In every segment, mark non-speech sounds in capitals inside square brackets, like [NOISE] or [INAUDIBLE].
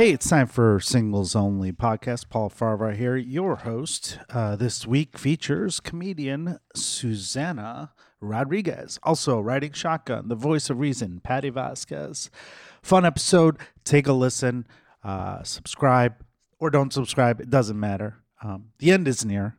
Hey, it's time for Singles Only podcast. Paul Farahvar here, your host. Uh, this week features comedian Susana Rodriguez, also riding shotgun, the voice of reason, Patti Vasquez. Fun episode. Take a listen, uh, subscribe, or don't subscribe. It doesn't matter. Um, the end is near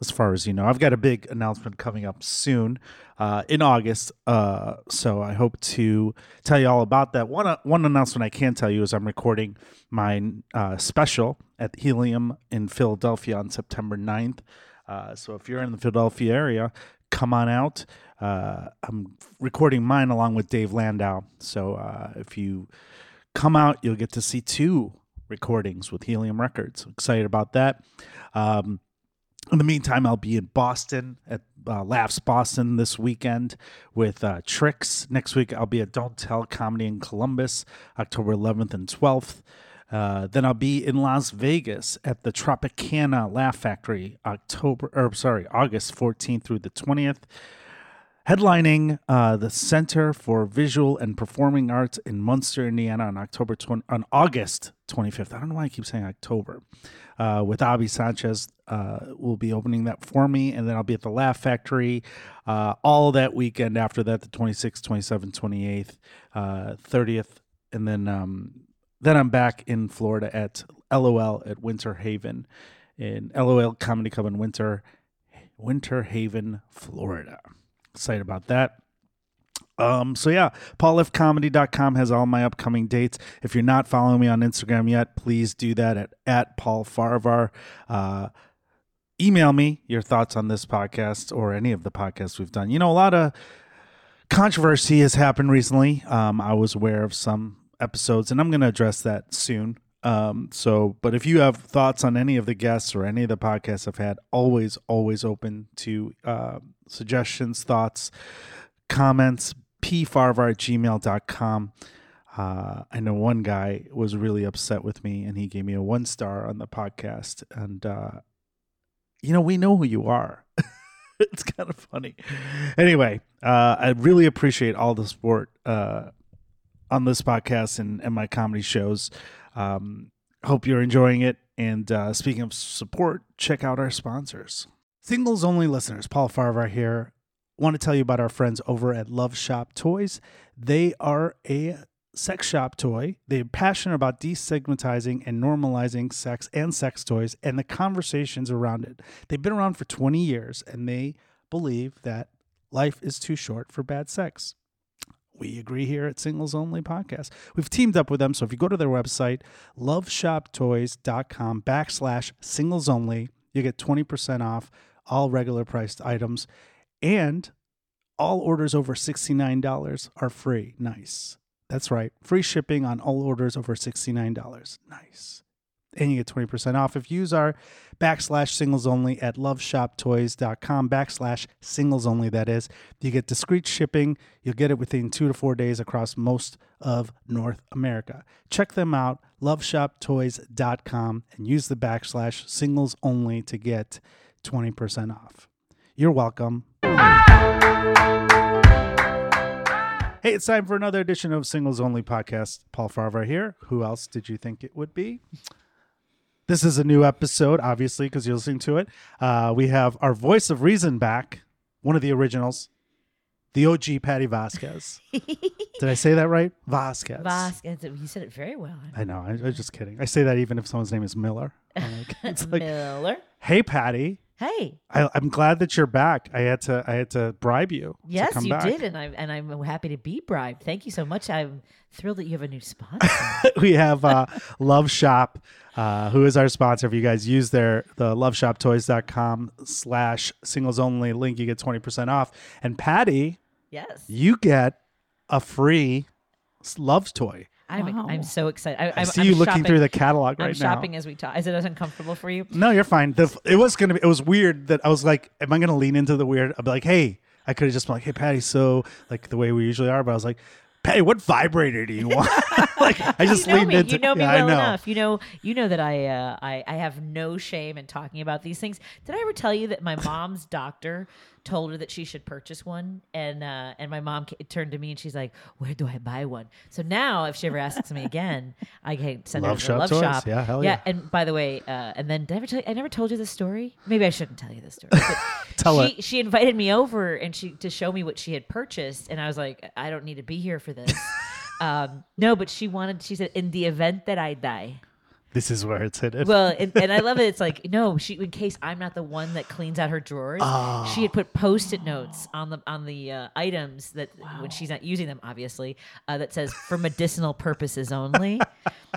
as far as you know. I've got a big announcement coming up soon uh, in August, uh, so I hope to tell you all about that. One uh, one announcement I can tell you is I'm recording my uh, special at Helium in Philadelphia on September 9th. Uh, so if you're in the Philadelphia area, come on out. Uh, I'm recording mine along with Dave Landau. So if you come out, you'll get to see two recordings with Helium Records. Excited about that. Um, in the meantime, I'll be in Boston at uh, Laughs Boston this weekend with uh, Tricks. Next week, I'll be at Don't Tell Comedy in Columbus, October 11th and 12th. Uh, then I'll be in Las Vegas at the Tropicana Laugh Factory, October or sorry, August 14th through the 20th. Headlining uh, the Center for Visual and Performing Arts in Munster, Indiana, on October 20, on August 25th. I don't know why I keep saying October uh, with Avi Sanchez. Uh, will be opening that for me, and then I'll be at the Laugh Factory uh, all that weekend after that, the 26th, 27th, 28th, uh, 30th, and then um, then I'm back in Florida at LOL at Winter Haven, in LOL Comedy Club in Winter Winter Haven, Florida. Excited about that. Um, so yeah, paulfcomedy.com has all my upcoming dates. If you're not following me on Instagram yet, please do that at, at Paul Farahvar. Uh, email me your thoughts on this podcast or any of the podcasts we've done. You know, a lot of controversy has happened recently. Um, I was aware of some episodes, and I'm going to address that soon. Um, so, but if you have thoughts on any of the guests or any of the podcasts I've had, always, always open to uh, suggestions, thoughts, comments, pfarahvar at gmail.com. Uh, I know one guy was really upset with me and he gave me a one star on the podcast. And, uh, you know, we know who you are. [LAUGHS] it's kind of funny. Anyway, uh, I really appreciate all the support uh, on this podcast and, and my comedy shows. Um, hope you're enjoying it. And uh, speaking of support, check out our sponsors. Singles only listeners, Paul Farahvar here want to tell you about our friends over at Love Shop Toys. They are a sex shop toy. They're passionate about destigmatizing and normalizing sex and sex toys and the conversations around it. They've been around for 20 years and they believe that life is too short for bad sex. We agree here at Singles Only Podcast. We've teamed up with them. So if you go to their website, loveshoptoys.com backslash singles only, you get 20% off all regular priced items. And all orders over $69 are free. Nice. That's right. Free shipping on all orders over $69. Nice. And you get 20% off if you use our backslash singles only at loveshoptoys.com backslash singles only. That is, you get discreet shipping. You'll get it within two to four days across most of North America. Check them out, loveshoptoys.com, and use the backslash singles only to get 20% off. You're welcome. Hey, it's time for another edition of Singles Only Podcast. Paul Farahvar here. Who else did you think it would be? This is a new episode, obviously, because you're listening to it. Uh, we have our voice of reason back, one of the originals, the OG Patti Vasquez. [LAUGHS] Did I say that right? Vasquez. Vasquez. You said it very well. I know. I, I was just kidding. I say that even if someone's name is Miller. Like, [LAUGHS] it's like, Miller. hey, Patti. Hey. I, I'm glad that you're back. I had to. I had to bribe you. to Yes, you back. did, and I'm and I'm happy to be bribed. Thank you so much. I'm thrilled that you have a new sponsor. [LAUGHS] we have uh, Love Shop, uh, who is our sponsor. If you guys use their the loveshoptoys.com slash singles only link, you get 20% off. And Patti, yes, you get a free love toy. I'm Wow. I'm so excited. I, I see I'm you looking shopping- through the catalog right now. I'm now. shopping as we talk. Is it uncomfortable for you? No, you're fine. The, it was gonna be. It was weird that I was like, "Am I gonna lean into the weird?" I'd be like, "Hey," I could have just been like, "Hey, Patti," so like the way we usually are, but I was like, "Patti, what vibrator do you want?" [LAUGHS] like I just you know leaned me. into. You know me yeah, well know. enough. You know you know that I, uh, I I have no shame in talking about these things. Did I ever tell you that my mom's doctor told her that she should purchase one, and uh, and my mom ca- turned to me and she's like, "Where do I buy one?" So now, if she ever asks me again, I can send Love her to Shop the Love Toys. Shop. Yeah, hell yeah. And by the way, uh, and then did I ever tell you, I never told you this story. Maybe I shouldn't tell you this story. But [LAUGHS] Tell she, it. She invited me over and she to show me what she had purchased, and I was like, I don't need to be here for this. [LAUGHS] um, no, but she wanted. She said, in the event that I die. This is where it's hidden. Well, and, and I love it. It's [LAUGHS] like no, she in case I'm not the one that cleans out her drawers. She had put post-it notes on the on the uh, items that when she's not using them, obviously, uh, that says for medicinal purposes only.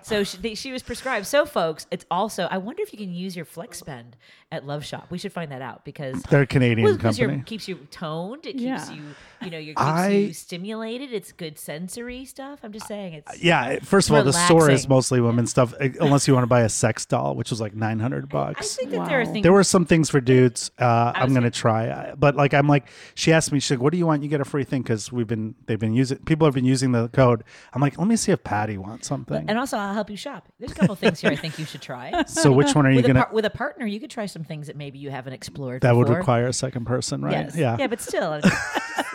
so she, they, she was prescribed. So, folks, it's also. I wonder if you can use your flex spend at Love Shop. We should find that out because They're a Canadian well, 'cause company. your keeps you toned. It keeps Yeah. you, you know, you keeps I- you stimulated. It's good sensory stuff. I'm just saying it's. yeah, first of all, the store is mostly women's stuff, eh, unless you want to buy a sex doll, which was like nine hundred bucks. I bucks. think that there are things. There were some things for dudes. Uh, I'm gonna try, but like I'm like, she asked me, she's like, "What do you want?" You get a free thing because we've been they've been using people have been using the code. I'm like, let me see if Patti wants something. and also, I'll help you shop. There's a couple things here I think you should try. [LAUGHS] so which one are you with, gonna? a par- with a partner, you could try some things that maybe you haven't explored. that would require a second person, right? Yes. Yeah. Yeah, but still, [LAUGHS]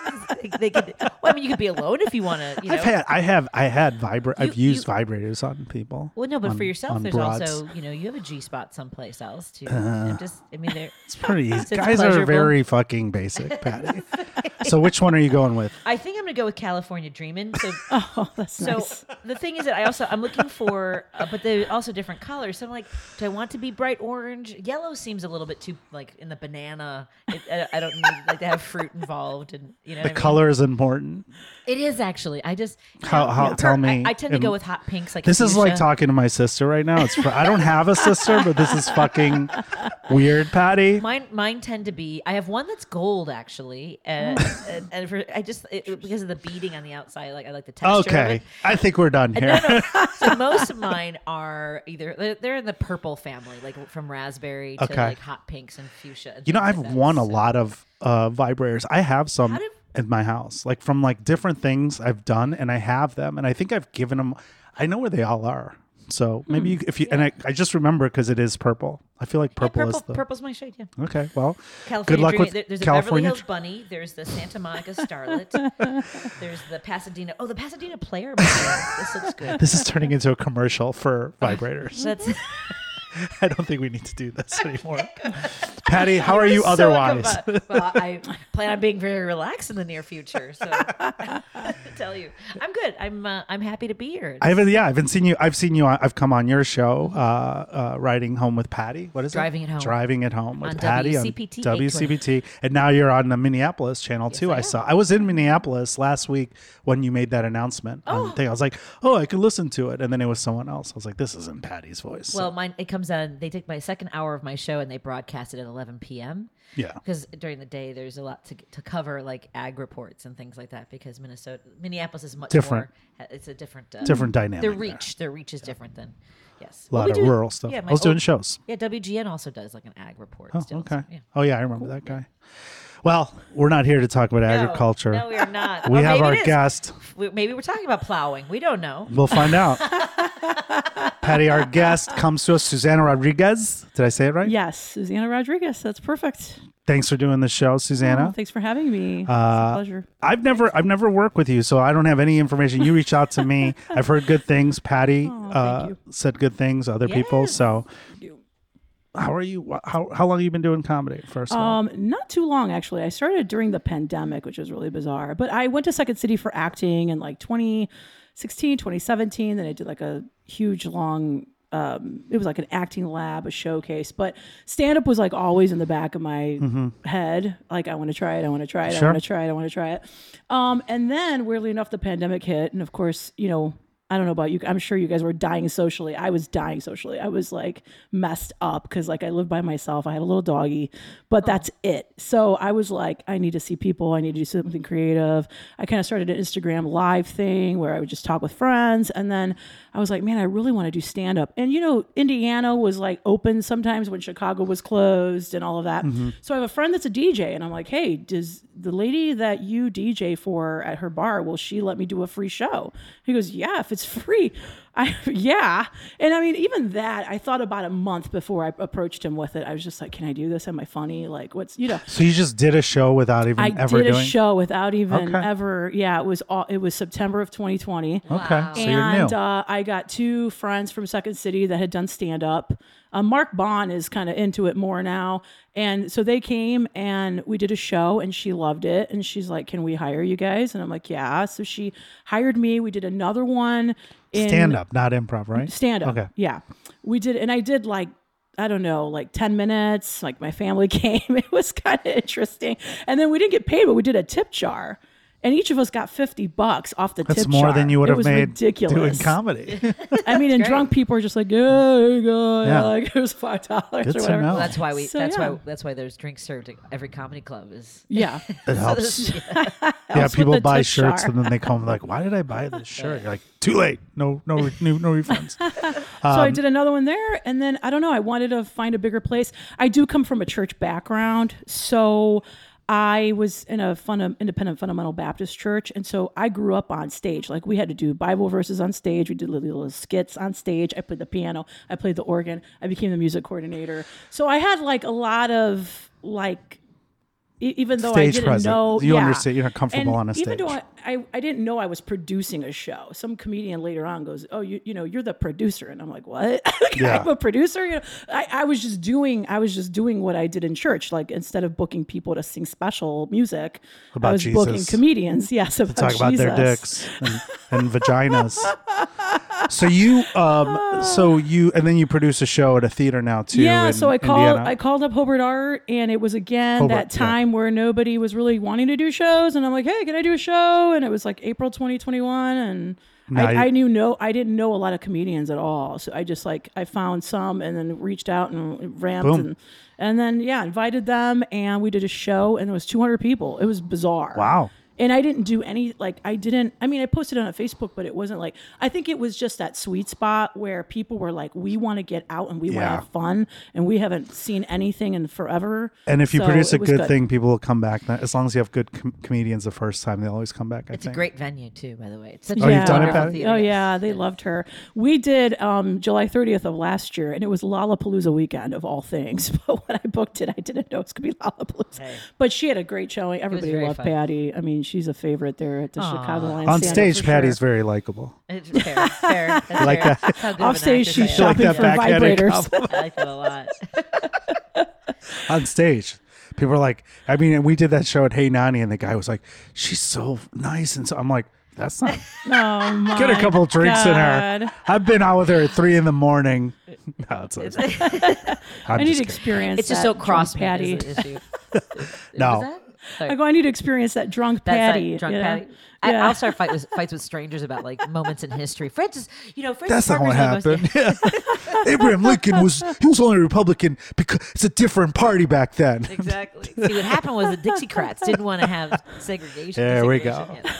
I mean, they, could. Well, I mean, you could be alone if you want to. You know. I've had, I have, I had vibra- I've You- used vibrators on people. well, no, but on- for yourself, on there's broads. also, you know, you have a G spot someplace else too. I'm just, I mean, there. [LAUGHS] It's pretty [LAUGHS] easy. it's Guys are pleasurable. very fucking basic, [LAUGHS] Patti. so which one are you going with? I think I'm gonna go with California Dreamin'. So, Oh, that's so nice. the thing is that I also I'm looking for, uh, but they're also different colors. So I'm like, do I want to be bright orange? Yellow seems a little bit too like in the banana. It, I, I don't need like to have fruit involved, and you know, The what I mean? Color is important. It is actually. I just How- know, how- tell me I, tend to go with hot pinks. Like This is like talking to my sister right now. It's for, I don't have a sister, but this is fucking [LAUGHS] weird, Patti. Mine, mine tend to be. I have one that's gold actually, and, and, and for I just it, because of the beading on the outside, like I like the texture. Of Okay. I think we're done here. No, no. [LAUGHS] so most of mine are either they're, they're in the purple family, like from raspberry to Okay. like hot pinks and fuchsia. and You know, I've like that. won a lot of uh, vibrators. I have some In my house, like from like different things I've done, and I have them, and I think I've given them. I know where they all are. So maybe you, if you and I, I just remember because it is purple. I feel like Hmm. Yeah, purple, purple, is the purple's my shade. Yeah. okay. Well, California good luck with There- there's a California. Beverly Hills Bunny. There's the Santa Monica [LAUGHS] Starlet. there's the Pasadena. Oh, the Pasadena Player. this looks good. this is turning into a commercial for vibrators. That's [LAUGHS] [LAUGHS] I don't think we need to do this anymore. [LAUGHS] Patti, how are you So otherwise? well, I plan on being very relaxed in the near future. So [LAUGHS] I tell you, I'm good. I'm uh, I'm happy to be here. I haven't. Yeah, I haven't seen you. I've seen you. I've come on your show, uh, uh, riding home with Patti. What is Driving it? it home. Driving it home with On Patti WCPT on 820. WCPT, and now you're on the Minneapolis channel too. I I, saw. I was in Minneapolis last week when you made that announcement. the thing. I was like, oh, I could listen to it, and then it was someone else. I was like, this isn't Patti's voice. Well, mine it comes on. They take my second hour of my show and they broadcast it at 11 p.m. yeah. Because during the day there's a lot to to cover, like ag reports and things like that. Because Minnesota, Minneapolis is much Different. More, it's a different uh, Different dynamic. Their there. reach, their reach is different than yes. A lot Well, of do- rural stuff. Yeah, I was doing shows. Yeah, WGN also does like an ag report. Oh, still, okay. so, yeah. Oh yeah, I remember that guy. Well, we're not here to talk about No, agriculture. No, we are not. we Or have maybe our it is. guest. We- Maybe we're talking about plowing. We don't know. We'll find out. [LAUGHS] Patti, our guest comes to us, Susana Rodriguez. Did I say it right? Yes, Susana Rodriguez. That's perfect. Thanks for doing the show, Oh, Susana. thanks for having me. it's Uh, a pleasure. I've never, I've never worked with you, so I don't have any information. You reached out to me. I've heard good things. Patti [LAUGHS] Oh, uh, said good things. Other people. Yes. So, how are you? How how long have you been doing comedy? First of all, Um, not too long actually. I started during the pandemic, which was really bizarre. But I went to Second City for acting in like 2016, 2017. Then I did like a huge long. Um, it was like an acting lab, a showcase. But stand up was like always in the back of my head. Like I want to try it. I want to try it. Mm-hmm. Sure. I want to try it. I want to try it. Um, and then weirdly enough, the pandemic hit, and of course, you know. I don't know about you. I'm sure you guys were dying socially. I was dying socially. I was like messed up because like I lived by myself. I had a little doggy, but oh. that's it. So I was like, I need to see people. I need to do something creative. I kind of started an Instagram live thing where I would just talk with friends. And then I was like, man, I really want to do stand up. And you know, Indiana was like open sometimes when Chicago was closed and all of that. Mm-hmm. So I have a friend that's a DJ and I'm like, hey, does the lady that you DJ for at her bar, will she let me do a free show? He goes, yeah, if it's free. I [LAUGHS] yeah, and I mean even that I thought about a month before I approached him with it. I was just like, "Can I do this? Am I funny? Like, what's you know?" So you just did a show without even I ever did a show without even Okay. ever. Yeah, it was all. It was September of 2020. Okay, so you're and new. uh, I got two friends from Second City that had done stand up. Uh, Mark Bond is kind of into it more now, and so they came and we did a show, and she loved it, and she's like, "Can we hire you guys?" And I'm like, "Yeah." So she hired me. We did another one. In, Stand up, not improv, right? stand up. Okay. Yeah. We did, and I did like, I don't know, like 10 minutes. Like my family [LAUGHS] came. It was kind of interesting. And then we didn't get paid, but we did a tip jar. And each of us got 50 bucks off the That's tip jar. That's more than you would It have was made ridiculous. doing comedy. [LAUGHS] I mean, and great. drunk people are just like, yeah, here you go. Yeah. Like [LAUGHS] it was $5 Good or to whatever. know. Well, that's why we. So, that's yeah. why. That's why there's drinks served at every comedy club. Is Yeah. It helps. yeah, With people buy shirts jar. and then they come like, [LAUGHS] "Why did I buy this shirt?" You're like, "Too late. No, no, no, no refunds." [LAUGHS] so Um, I did another one there, and then I don't know. I wanted to find a bigger place. I do come from a church background, so I was in a fun, independent fundamental Baptist church, and so I grew up on stage. Like we had to do Bible verses on stage. We did little, little skits on stage. I played the piano. I played the organ. I became the music coordinator. So I had like a lot of like. Even though I Stage didn't presence. know, You yeah. understand- you're not comfortable And on a Even though stage. I, I, I didn't know I was producing a show. Some comedian later on goes, "Oh, you you know you're the producer," and I'm like, "What? [LAUGHS] Yeah. I'm a producer?" You know, I, I was just doing I was just doing what I did in church. Like instead of booking people to sing special music, About I was booking comedians. [LAUGHS] Yes, about Talk about their dicks and, and vaginas. [LAUGHS] So you, um, so you, and then you produce a show at a theater now too. Yeah, so I called Indiana. I called up Hobart Art, and it was again Hobart, that yeah. Where nobody was really wanting to do shows, and I'm like, hey, can I do a show? And it was like April 2021, and I, I knew no, I didn't know a lot of comedians at all, so I just like I found some, and then reached out and ramped, Boom. and and then yeah, invited them, and we did a show, and there was 200 people. It was bizarre. Wow. And I didn't do any like I didn't I mean I posted on a Facebook but it wasn't like I think it was just that sweet spot where people were like we want to get out and we want to have fun and we haven't seen anything in forever. And if you So produce a it was good, thing, people will come back. As long as you have good com- comedians the first time, they'll always come back. I it's a great venue too, by the way. It's such Oh, a you've done it, wonderful Patti? theater, Oh yeah, they loved her. We did um, July 30th of last year, and it was Lollapalooza weekend of all things. [LAUGHS] But when I booked it, I didn't know it was gonna be Lollapalooza. Hey. But she had a great showing. Everybody loved fun. Patti. I mean, she's a favorite there at the Chicago Lions. On stage, for Patti's very likable. It's fair. fair. [LAUGHS] That's like fair. that? That's how good of Off stage, she's I shopping that for vibrators. I like it a lot. [LAUGHS] on stage. People are like, I mean, we did that show at Hey Nonny, and the guy was like, "She's so nice," and so I'm like, "That's not." [LAUGHS] Oh Get a couple drinks in her. I've been out with her at three in the morning. No, it's, it's I'm I just need experience. It's just so cross Patti. Patti. issue. No. Was that? Sorry. I go. I need to experience that drunk That's Patti. like drunk you know? Patti. I, Yeah. I'll start fight with, [LAUGHS] fights with strangers about like moments in history. Francis, you know, Francis That's not what Parker's the most- happened. [LAUGHS] [LAUGHS] Abraham Lincoln was he was only a Republican because it's a different party back then. Exactly. See, what happened was the Dixiecrats didn't want to have segregation. There we go. Yeah.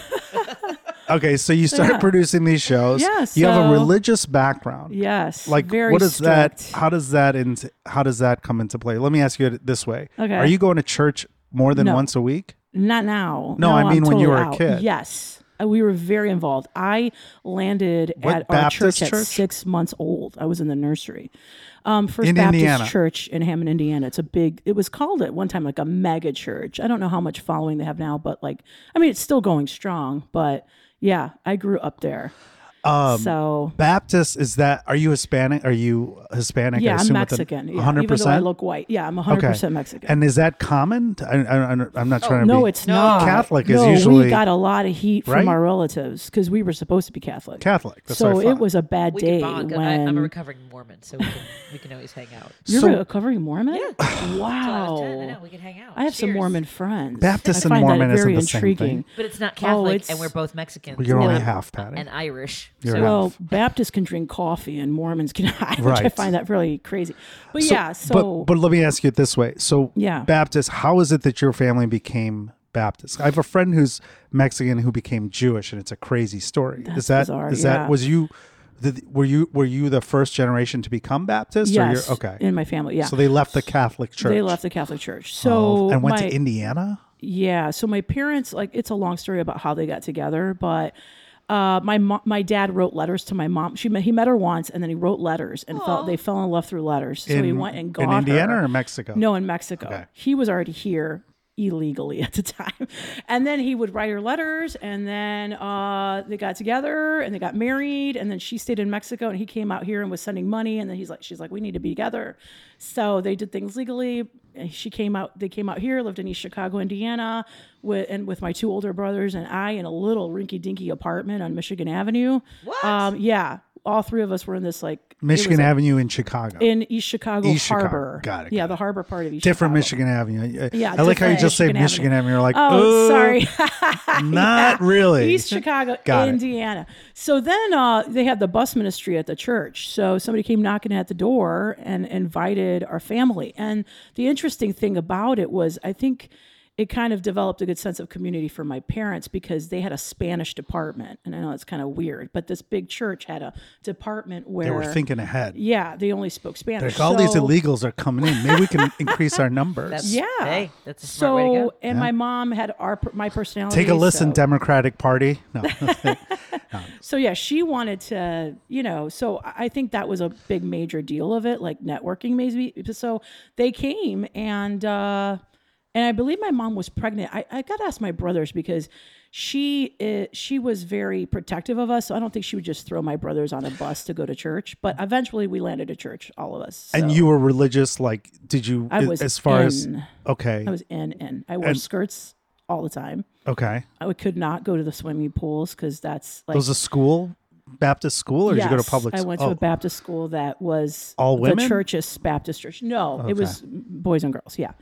Okay, so you start yeah. producing these shows. Yeah, you have a religious background. Yes. Like very what is that? How does that in, how does that come into play? Let me ask you this way. Okay. Are you going to church more than No. once a week? Not now. No, I I'm mean when you were a kid. Yes. Uh, We were very involved. I landed What at our Baptist church at six months old. I was in the nursery. Um, First In Baptist Indiana. Church in Hammond, Indiana. It's a big. It was called at one time like a mega church. I don't know how much following they have now, but like, I mean, it's still going strong. But yeah, I grew up there. Um, so Baptist is that? Are you Hispanic? Are you Hispanic? Yeah, I'm assume with the- Mexican. 100%? even though I look white. Yeah, I'm 100 percent Mexican. And is that common? I, I, I'm not trying to no, be it's not. Catholic is usually we got a lot of heat Right? from our relatives because we were supposed to be Catholic. Catholic. That's so it was a bad We day bond. I, when I'm a recovering Mormon, so we can, we can always hang out. you're So- a recovering Mormon. [SIGHS] Till I was 10, I Wow. know we can hang out. I have some Mormon friends. Baptist I and find Mormon that isn't very same intriguing. thing. but it's not Catholic, it's- and we're both Mexican. You're only half, Patti. and Irish. You're so Well, Baptists can drink coffee and Mormons cannot, which [LAUGHS] I find that really crazy. But yeah, so but but let me ask you it this way. So Yeah. Baptist, how is it that your family became Baptist? I have a friend who's Mexican who became Jewish, and it's a crazy story. That's is that bizarre, is yeah. that was you? The, were you were you the first generation to become Baptist? yes, Or you're, okay. in my family, yeah. So they left the Catholic Church. They left the Catholic Church. So Oh, and went my, to Indiana. Yeah. So my parents, like, it's a long story about how they got together, but uh, my mo- my dad wrote letters to my mom. She met, he met her once, and then he wrote letters, and felt they fell in love through letters. So he went and got in Indiana her. or Mexico? No, in Mexico. Okay. He was already here illegally [LAUGHS] at the time. And then he would write her letters and then uh, they got together and they got married and then she stayed in Mexico and he came out here and was sending money and then he's like she's like we need to be together. So they did things legally. She came out they came out here, lived in East Chicago, Indiana with and with my two older brothers and I in a little rinky dinky apartment on Michigan Avenue. What? Um yeah. All three of us were in this like Michigan a- Avenue in Chicago. in East Chicago East Chicago. Got it, Yeah, got the harbor part of East Chicago. different Chicago. Michigan Avenue. I- Yeah, I like how you different just say Michigan Michigan Avenue. Avenue. You're like, Oh, "Ooh, sorry. [LAUGHS] [LAUGHS] not really. East Chicago, Got it. Indiana. So then uh, they had the bus ministry at the church. So somebody came knocking at the door and invited our family. And the interesting thing about it was, I think it kind of developed a good sense of community for my parents because they had a Spanish department. And I know it's kind of weird, but this big church had a department where They were thinking ahead. yeah, they only spoke Spanish. Like all these illegals are coming in. Maybe we can [LAUGHS] increase our numbers. That's, Yeah. Hey, that's a smart way to So go. and my mom had our my personality. Take a listen, so- Democratic Party. No, [LAUGHS] [LAUGHS] So yeah, she wanted to, you know, so I I think that was a big major deal of it, like networking maybe. So they came and uh and I believe my mom was pregnant. I, I got to ask my brothers because she uh, she was very protective of us. So I don't think she would just throw my brothers on a bus to go to church. But eventually we landed at church, all of us. and you were religious. Like, did you? I was as far as okay, I was in in. I wore And- skirts all the time. okay. I could not go to the swimming pools because that's like was a school, Baptist school, or did you go to Yes, public? I went to oh, a Baptist school that was All women? The church's Baptist church. No, Okay. it was boys and girls. Yeah,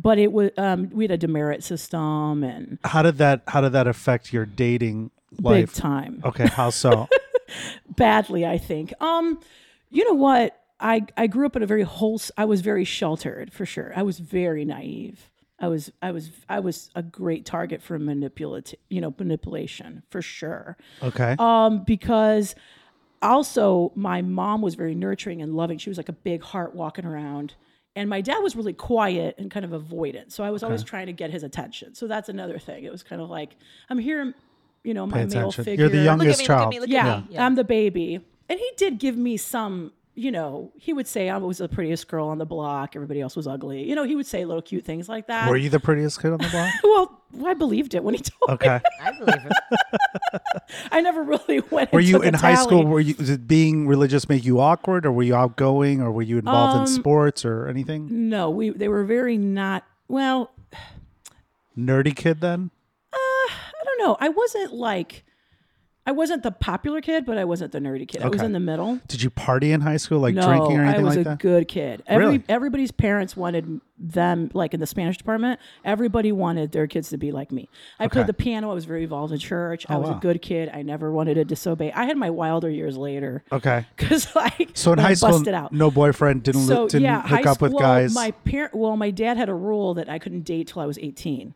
but it was um, we had a demerit system and How did that? How did that affect your dating life? big time Okay, how so? [LAUGHS] badly. I think. Um, you know what? I I grew up in a very wholes. I was very sheltered for sure. I was very naive. I was I was I was a great target for manipulati you know manipulation for sure. Okay, um, because also my mom was very nurturing and loving. She was like a big heart walking around. And my dad was really quiet and kind of avoidant. So I was always trying to get his attention. So that's another thing. It was kind of like, I'm here, you know, my Pay male attention. figure. You're the Look youngest at me, look at child. me, look yeah, at me. Yeah. I'm the baby. And he did give me some, you know, he would say I was the prettiest girl on the block. Everybody else was ugly. You know, he would say little cute things like that. Were you the prettiest kid on the block? [LAUGHS] Well, I believed it when he told me. Okay. I believe it. [LAUGHS] I never really went Were and you took a in high school? Were you did being religious make you awkward, or were you outgoing, or were you involved Um, in sports or anything? No, we they were very not well, Nerdy kid then? Uh, I don't know. I wasn't like I wasn't the popular kid, but I wasn't the nerdy kid. I was in the middle. Did you party in high school, like no, drinking or anything like that? I was a good kid. Every Really? everybody's parents wanted them like in the Spanish department. Everybody wanted their kids to be like me. I Okay. played the piano. I was very involved in church. Oh, I Oh, was wow. a good kid. I never wanted to disobey. I had my wilder years later Okay. [LAUGHS] because like So in I high school, busted out. no boyfriend, didn't, so li- didn't yeah, hook up with guys. My parent, well, my dad had a rule that I couldn't date till I was 18.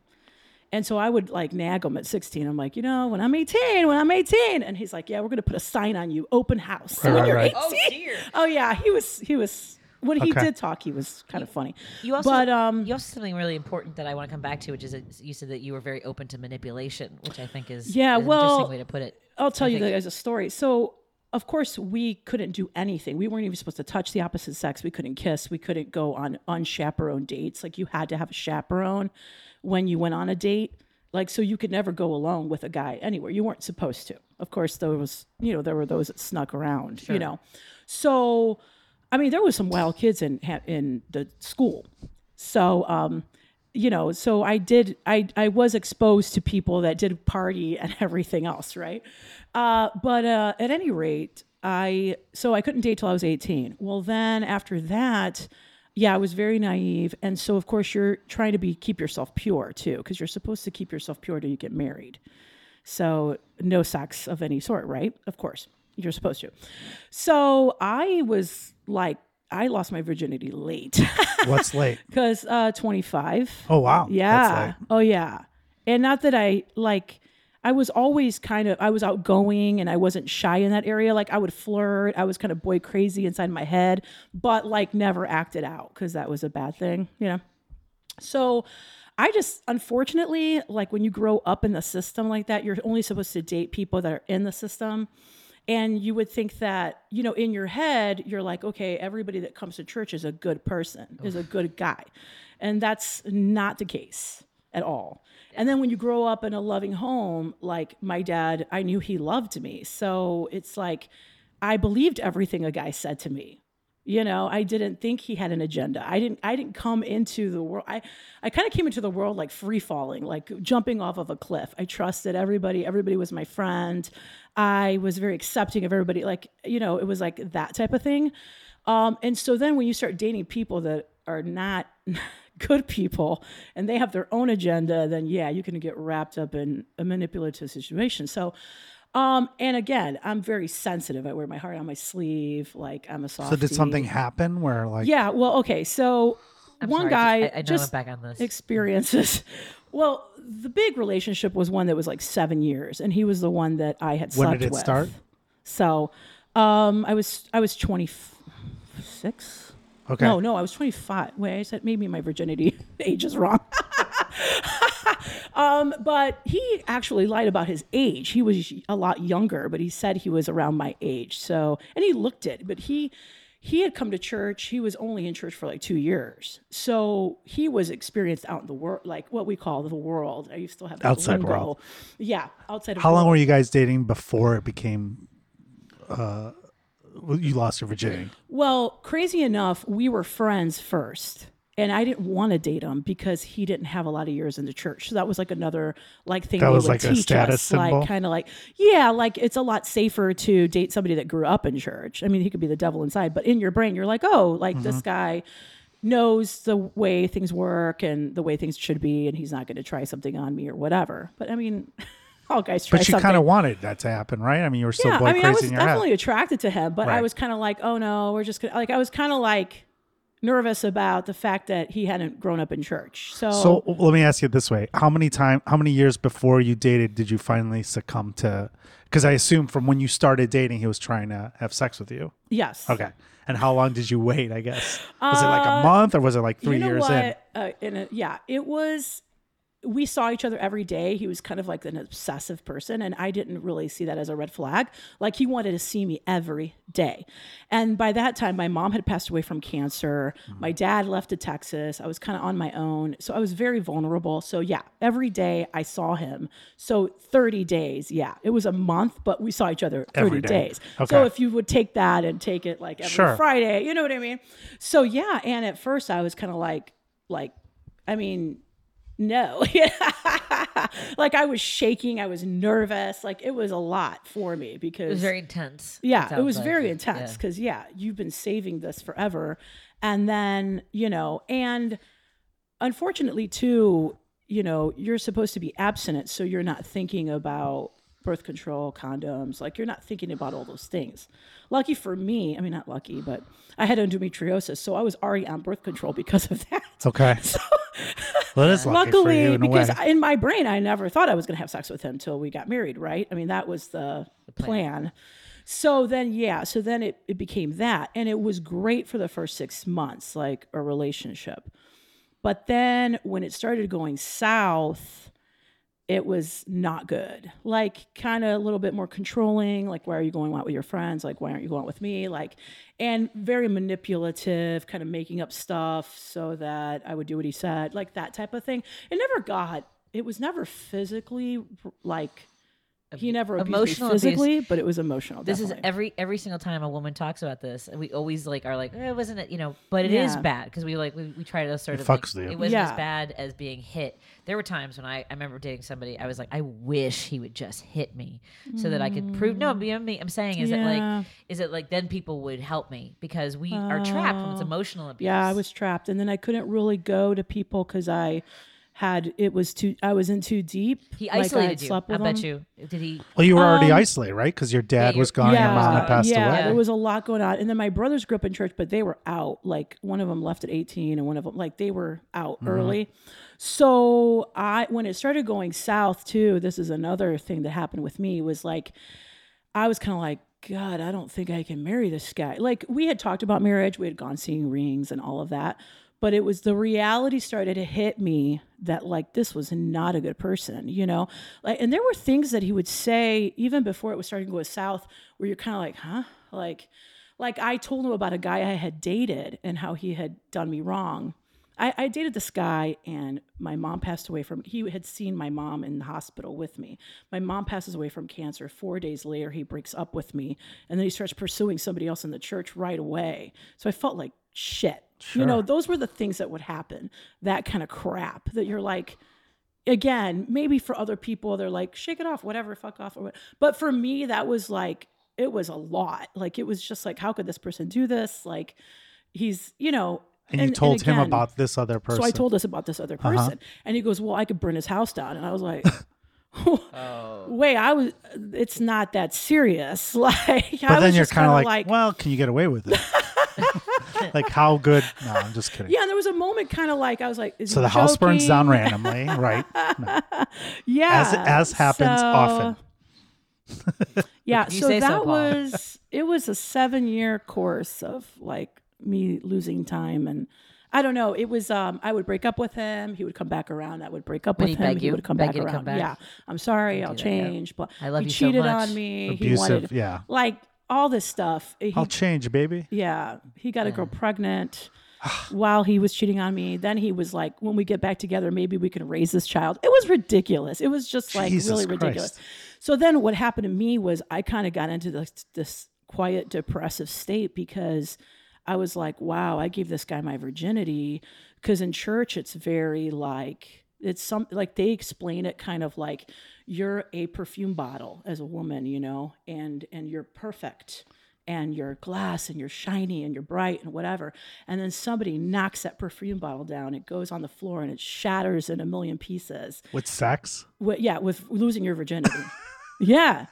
And so I would like nag him at 16. I'm like, you know, when I'm 18, when I'm 18, and he's like, yeah, we're gonna put a sign on you, open house. So Right, when you're right. 18, Oh dear. oh yeah, he was, he was. When he did talk, he was kind of funny. You also, but um, you also said something really important that I want to come back to, which is that you said that you were very open to manipulation, which I think is Yeah, an well, interesting way to put it. I'll tell I you think- guys a story. So, of course, we couldn't do anything. We weren't even supposed to touch the opposite sex. We couldn't kiss. We couldn't go on unchaperoned dates. Like you had to have a chaperone when you went on a date. Like so, you could never go alone with a guy anywhere. You weren't supposed to. Of course, there was you know there were those that snuck around. You know, so I mean there was some wild kids in in the school. So um, you know, so I did, I, I was exposed to people that did party [LAUGHS] and everything else, right? Uh, but uh, at any rate, I, so I couldn't date till I was 18. Well, then after that, yeah, I was very naive. And so, of course, you're trying to be, keep yourself pure too, because you're supposed to keep yourself pure till you get married. So, no sex of any sort, right? Of course, you're supposed to. So, I was like, I lost my virginity late [LAUGHS] What's late? because uh, 25. Oh wow. Yeah. Oh yeah. And not that I like I was always kind of I was outgoing and I wasn't shy in that area. Like I would flirt. I was kind of boy crazy inside my head, but like never acted out because that was a bad thing, you know. So I just, unfortunately, like when you grow up in the system like that, you're only supposed to date people that are in the system. And you would think that, you know, in your head, you're like, okay, everybody that comes to church is a good person, is a good guy. And that's not the case at all. And then when you grow up in a loving home, like my dad, I knew he loved me. So it's like I believed everything a guy said to me. You know, I didn't think he had an agenda. I didn't I didn't come into the world. I I kind of came into the world like free falling, like jumping off of a cliff. I trusted everybody. Everybody was my friend. I was very accepting of everybody. Like, you know, it was like that type of thing. Um, and so then when you start dating people that are not good people and they have their own agenda, then yeah, you can get wrapped up in a manipulative situation. So um, and again, I'm very sensitive. I wear my heart on my sleeve. Like I'm a soft. So did something happen where like Yeah. Well, okay. So I'm one sorry, guy I, I know just I'm back on this. experiences. [LAUGHS] Well, the big relationship was one that was like seven years, and he was the one that I had When slept did it with. start? So, um, I was I was 26. Okay. No, no, I was 25. Wait, I said maybe my virginity [LAUGHS] age is wrong. [LAUGHS] um, but he actually lied about his age. He was a lot younger, but he said he was around my age. So, and he looked it, but he he had come to church. He was only in church for like two years, so he was experienced out in the world, like what we call the world. I used to have that Outside lingo. world. Yeah, outside. How long were you guys dating before it became uh you lost your virginity? Well, crazy enough, we were friends first. And I didn't want to date him because he didn't have a lot of years in the church. So that was like another like thing That was would like a teach status us. symbol? Like kind of like yeah, like it's a lot safer to date somebody that grew up in church. I mean, he could be the devil inside, but in your brain, you're like, oh, like this Mm-hmm. guy knows the way things work and the way things should be, and he's not going to try something on me or whatever. But I mean, [LAUGHS] all guys try But you kind of wanted that to happen, right? I mean, you were still yeah, boy I mean, I was in your definitely head. attracted to him, but I was kind of like, oh no, we're just gonna like I was kind of like nervous about the fact that he hadn't grown up in church. So, So let me ask you this way: How many time? How many years before you dated did you finally succumb to? Because I assume from when you started dating, he was trying to have sex with you. yes, Okay. And how long did you wait? I guess was it like a month or was it like three you know years what? in? Uh, in a, yeah, it was. We saw each other every day. He was kind of like an obsessive person, and I didn't really see that as a red flag. Like he wanted to see me every day. And by that time, my mom had passed away from cancer. Mm-hmm. My dad left to Texas. I was kind of on my own. So I was very vulnerable. So yeah, every day I saw him. So 30 days, yeah. It was a month, but we saw each other 30 Every day. days. Okay. So if you would take that and take it like every Sure. Friday, you know what I mean? So yeah, and at first I was kind of like like I mean no. [LAUGHS] like I was shaking, I was nervous, like it was a lot for me because it was very intense. yeah, it sounds was like. very Yeah. intense because yeah, you've been saving this forever, and then you know, and unfortunately too, you know, you're supposed to be abstinent, so you're not thinking about birth control, condoms, like you're not thinking about all those things. Lucky for me, I mean not lucky, but I had endometriosis, so I was already on birth control because of that. Okay. [LAUGHS] [LAUGHS] well, it is lucky for Luckily, in because. In my brain, I never thought I was going to have sex with him till we got married, right? I mean, that was the, plan. So then, yeah, so then it, it became that. And it was great for the first six months, like a relationship. But then when it started going south, it was not good. Like, kind of a little bit more controlling. Like, why are you going out with your friends? Like, why aren't you going out with me? Like, and very manipulative, kind of making up stuff so that I would do what he said, like that type of thing. It never got, it was never physically like, he never abused Emotional me abuse. physically, but it was emotional. This definitely. is every every single time a woman talks about this, and we always like are like, eh, it wasn't it, you know, but it is Yeah. bad because we like we, we try to sort It of like, fucks with you. it wasn't as bad as being hit. There were times when I I remember dating somebody, I was like, I wish he would just hit me so that I could prove. No, but I'm, I'm saying is it like is it like then people would help me because we are trapped when it's emotional abuse. Yeah, I was trapped, and then I couldn't really go to people because I had it was too. I was in too deep. He Like, I isolated had you. slept I bet him. you. Did he? Well, you were already Um, isolated, right? Because your dad yeah, was you're- gone, your mom had passed yeah, away. there was a lot going on, and then my brothers grew up in church, but they were out. Like one of them left at eighteen, and one of them like they were out Mm-hmm. early. So I, when it started going south too, this is another thing that happened with me was like, I was kind of like, God, I don't think I can marry this guy. Like we had talked about marriage, we had gone seeing rings and all of that. But it was the reality started to hit me that like this was not a good person, you know? Like and there were things that he would say even before it was starting to go south where you're kind of like, "Huh?" Like like I told him about a guy I had dated and how he had done me wrong. I, I dated this guy and my mom passed away from he had seen my mom in the hospital with me. My mom passes away from cancer. Four days later he breaks up with me and then he starts pursuing somebody else in the church right away. So I felt like shit. You know, those were the things that would happen. That kind of crap that you're like again, maybe for other people they're like, shake it off, whatever, fuck off or what. But for me, that was like it was a lot. Like it was just like, how could this person do this? Like he's, you know, And, you told him again, about this other person. so I told us about this other uh-huh. person, and he goes, "Well, I could burn his house down," and I was like. [LAUGHS] [LAUGHS] Wait, I was. It's not that serious. [LAUGHS] Like, I but then was you're kind of kinda like, well, can you get away with it? [LAUGHS] like how good? No, I'm just kidding. yeah. And there was a moment, kind of like I was like, is So he the house burns down randomly, right? [LAUGHS] No. Yeah, As as happens so- often. [LAUGHS] Yeah, so say so, that was it was a seven year course of like me losing time and I don't know. It was um I would break up with him, he would come back around, I would break up Would with he him, beg he you? would come back around. come back? Yeah. I'm sorry, I'll do that, yeah. change. But I love he you so cheated much. on me. He Abusive, wanted yeah. like all this stuff. He, I'll change, baby. yeah, he got a girl pregnant [SIGHS] ah. while he was cheating on me. Then he was like, "When we get back together, maybe we can raise this child." It was ridiculous. It was just like Jesus really Christ. ridiculous. So then, what happened to me was I kind of got into this this quiet depressive state because I was like, "Wow, I gave this guy my virginity." Because in church, it's very like it's some like they explain it kind of like you're a perfume bottle as a woman, you know, and and you're perfect and you're glass and you're shiny and you're bright and whatever. And then somebody knocks that perfume bottle down, it goes on the floor and it shatters in a million pieces. With sex? Wi- yeah, with losing your virginity. [LAUGHS] yeah.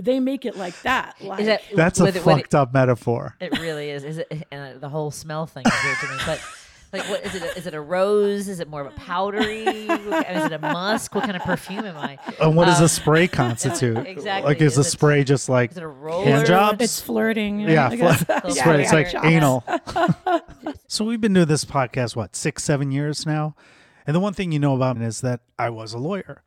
They make it like that. Like Is that That's a it- with it- fucked up metaphor. It really is. Is it and the whole smell thing is weird to me? But [LAUGHS] like, what is it? A, is it a rose? Is it more of a powdery? Is it a musk? What kind of perfume am I? And what does a spray constitute? Uh, [LAUGHS] exactly. Like, is, Is a spray just like Is it a roller? hand jobs? it's flirting. yeah, I guess. fl- [LAUGHS] Yeah, spray. It's like yeah. anal. [LAUGHS] so we've been doing this podcast what six, seven years now, and the one thing you know about me is that I was a lawyer.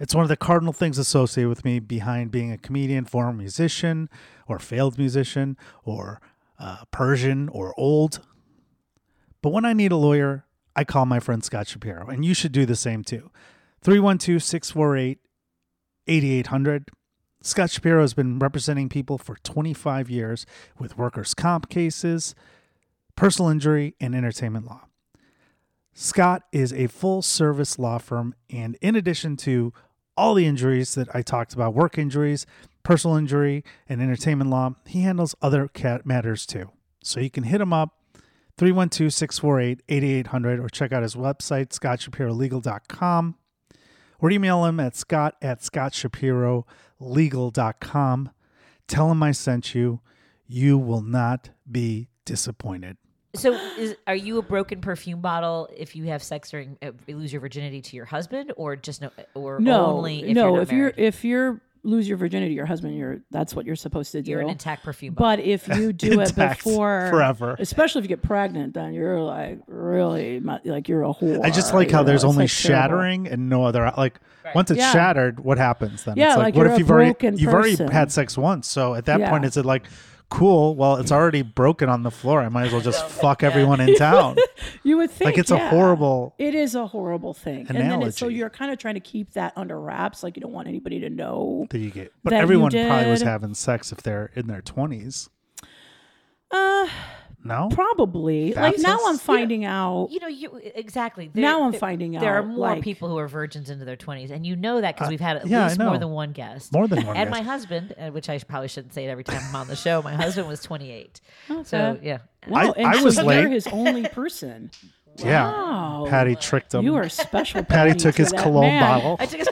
It's one of the cardinal things associated with me behind being a comedian, former musician, or failed musician, or uh, Persian, or old. But when I need a lawyer, I call my friend Scott Shapiro, and you should do the same too. 312 648 8800. Scott Shapiro has been representing people for 25 years with workers' comp cases, personal injury, and entertainment law. Scott is a full service law firm, and in addition to all the injuries that I talked about work injuries, personal injury, and entertainment law he handles other cat matters too. So you can hit him up 312 648 8800 or check out his website, scottshapirolegal.com, or email him at scott at scottshapirolegal.com. Tell him I sent you. You will not be disappointed. So, is are you a broken perfume bottle if you have sex during uh, lose your virginity to your husband, or just no, or No, only if no. you're not if you're if you're lose your virginity to your husband, you're that's what you're supposed to do. You're an intact perfume bottle. But if you [LAUGHS] do it before forever. especially if you get pregnant, then you're like really like you're a whore. I just like how know, there's it's, only like, terrible. shattering and no other like once it's Yeah. shattered, what happens then? Yeah, it's like, like what you're if a you've already broken you've already had sex once? So at that Yeah. point, is it like cool? Well, it's already broken on the floor. I might as well just [LAUGHS] fuck everyone in town. [LAUGHS] You would think Like it's a horrible. It is a horrible thing, and then it's, so you're kind of trying to keep that under wraps, like you don't want anybody to know. That you get, but everyone probably was having sex if they're in their twenties. Uh, No, probably. Like now, Baptist? I'm finding out. you know, you exactly. Now I'm there- finding there are more like- people who are virgins into their twenties, and you know that because we've had at Uh, yeah, least more than one guest. more than one. Guest. And guess. my husband, uh, which I probably shouldn't say it every time I'm on the show. My husband was 28. So yeah, Wow, I- and I so was you're late. his only [LAUGHS] person. yeah, Wow. Patti tricked him. You are special. Patti Patti, took his cologne man. bottle. I took his.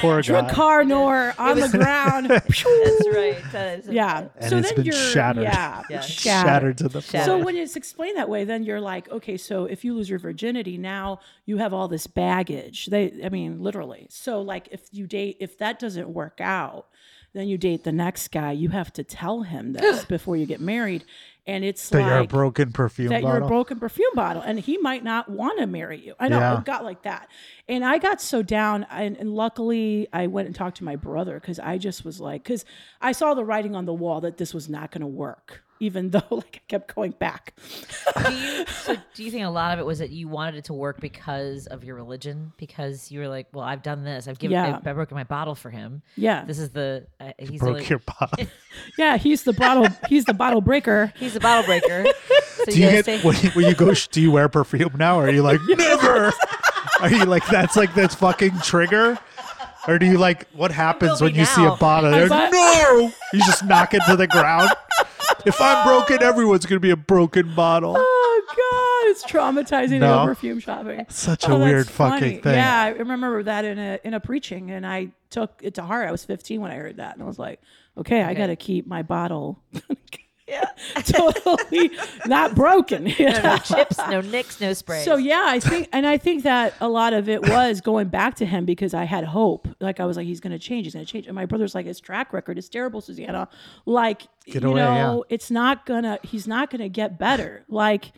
Poor guy. Drakkar Noir on the ground. [LAUGHS] That's right. That is- Yeah. And so it's then been you're shattered. Yeah. Yeah. Shattered to the floor. So when it's explained that way, then you're like, okay, so if you lose your virginity, now you have all this baggage. They, I mean, literally. So like, if you date, if that doesn't work out, then you date the next guy. You have to tell him this [GASPS] before you get married, and it's That like you're a broken perfume that bottle. you're a broken perfume bottle and he might not want to marry you. I know Yeah. it got like that. And I got so down and, and luckily I went and talked to my brother cuz I just was like cuz I saw the writing on the wall that this was not going to work even [LAUGHS] though like I kept going back. do you so do you think a lot of it was that you wanted it to work because of your religion because you were like well i've done this i've given Yeah. i've, I've broken my bottle for him Yeah. this is the uh, he's Broke the, your [LAUGHS] bottle. Yeah, he's the bottle he's the bottle breaker. [LAUGHS] he's the bottle breaker so do you gotta get stay- when you, when you go? sh- Do you wear perfume now? Or are you like never? Are you like that's like this fucking trigger? Or do you like what happens when be you see a bottle? I You're like, no, you just knock it to the ground. If I'm broken, ah. everyone's gonna be a broken bottle. Oh god, it's traumatizing No. to go perfume shopping. Such a Oh, that's weird funny. fucking thing. Yeah, I remember that in a in a preaching, and I took it to heart. I was 15 when I heard that, and I was like, okay, I got to keep my bottle. [LAUGHS] yeah, [LAUGHS] totally not broken. Yeah. [LAUGHS] no [LAUGHS] chips no nicks no sprays So yeah, I think, and I think that a lot of it was going back to him because I had hope. Like I was like, he's going to change. He's going to change. And my brother's like, his track record is terrible, Susana. Like, Get you away, know, it's not gonna. He's not gonna get better. Like,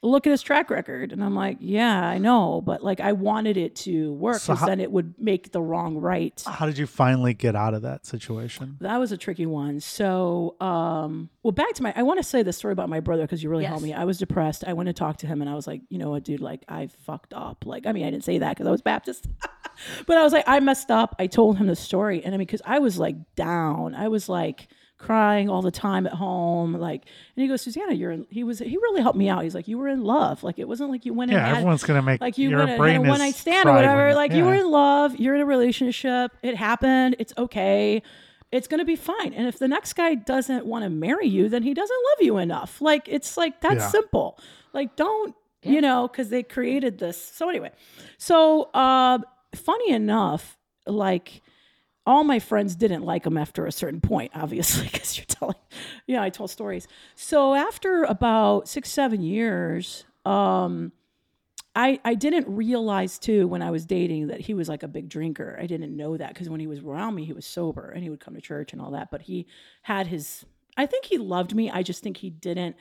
look at his track record. And I'm like, yeah, I know, but like, I wanted it to work So because how- then it would make the wrong right. How did you finally get out of that situation? That was a tricky one. So, um, well, back to my, I want to say the story about my brother because you really helped Yes. me. I was depressed. I went to talk to him and I was like, you know what, dude, like I fucked up. Like, I mean, I didn't say that because I was Baptist, [LAUGHS] but I was like, I messed up. I told him the story. And I mean, because I was like down, I was like, crying all the time at home like and he goes susana you're in he was he really helped me out he's like you were in love like it wasn't like you went and Yeah, had everyone's gonna make like you your went and had brain a one night stand or whatever. when- like you were in love, you're in a relationship, it happened, it's okay. It's gonna be fine. And if the next guy doesn't want to marry you, then he doesn't love you enough. Like it's like that's Yeah. simple. Like don't you know, because they created this. So anyway, so uh funny enough, like all my friends didn't like him after a certain point, obviously, [LAUGHS] because you're telling, yeah, I told stories. So after about six, seven years, um, I I didn't realize too when I was dating that he was like a big drinker. I didn't know that because when he was around me, he was sober and he would come to church and all that. But he had his. I think he loved me. I just think he didn't.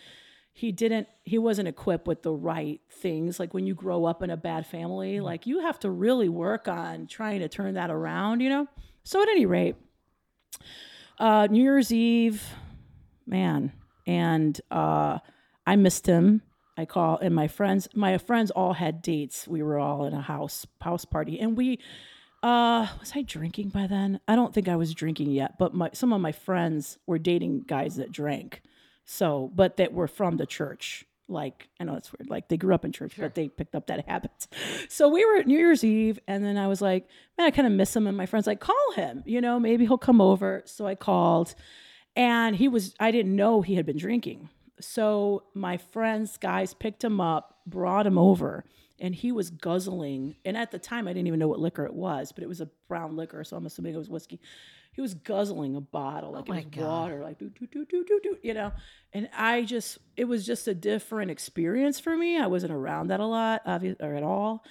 He didn't. He wasn't equipped with the right things. Like when you grow up in a bad family, like you have to really work on trying to turn that around. You know. So at any rate, uh, New Year's Eve, man, and uh, I missed him. I call and my friends, my friends all had dates. We were all in a house house party, and we uh was I drinking by then? I don't think I was drinking yet, but my some of my friends were dating guys that drank. So, but that were from the church. Like, I know it's weird. Like they grew up in church, but they picked up that [LAUGHS] habit. So we were at New Year's Eve, and then I was like, man, I kind of miss him. And my friend's like, call him, you know, maybe he'll come over. So I called, and he was, I didn't know he had been drinking. So my friends, guys, picked him up, brought him over, and he was guzzling. And at the time, I didn't even know what liquor it was, but it was a brown liquor, so I'm assuming it was whiskey. He was guzzling a bottle oh like my it was God. water, like do do do do do do, you know. And I just, it was just a different experience for me. I wasn't around that a lot, obvious or at all.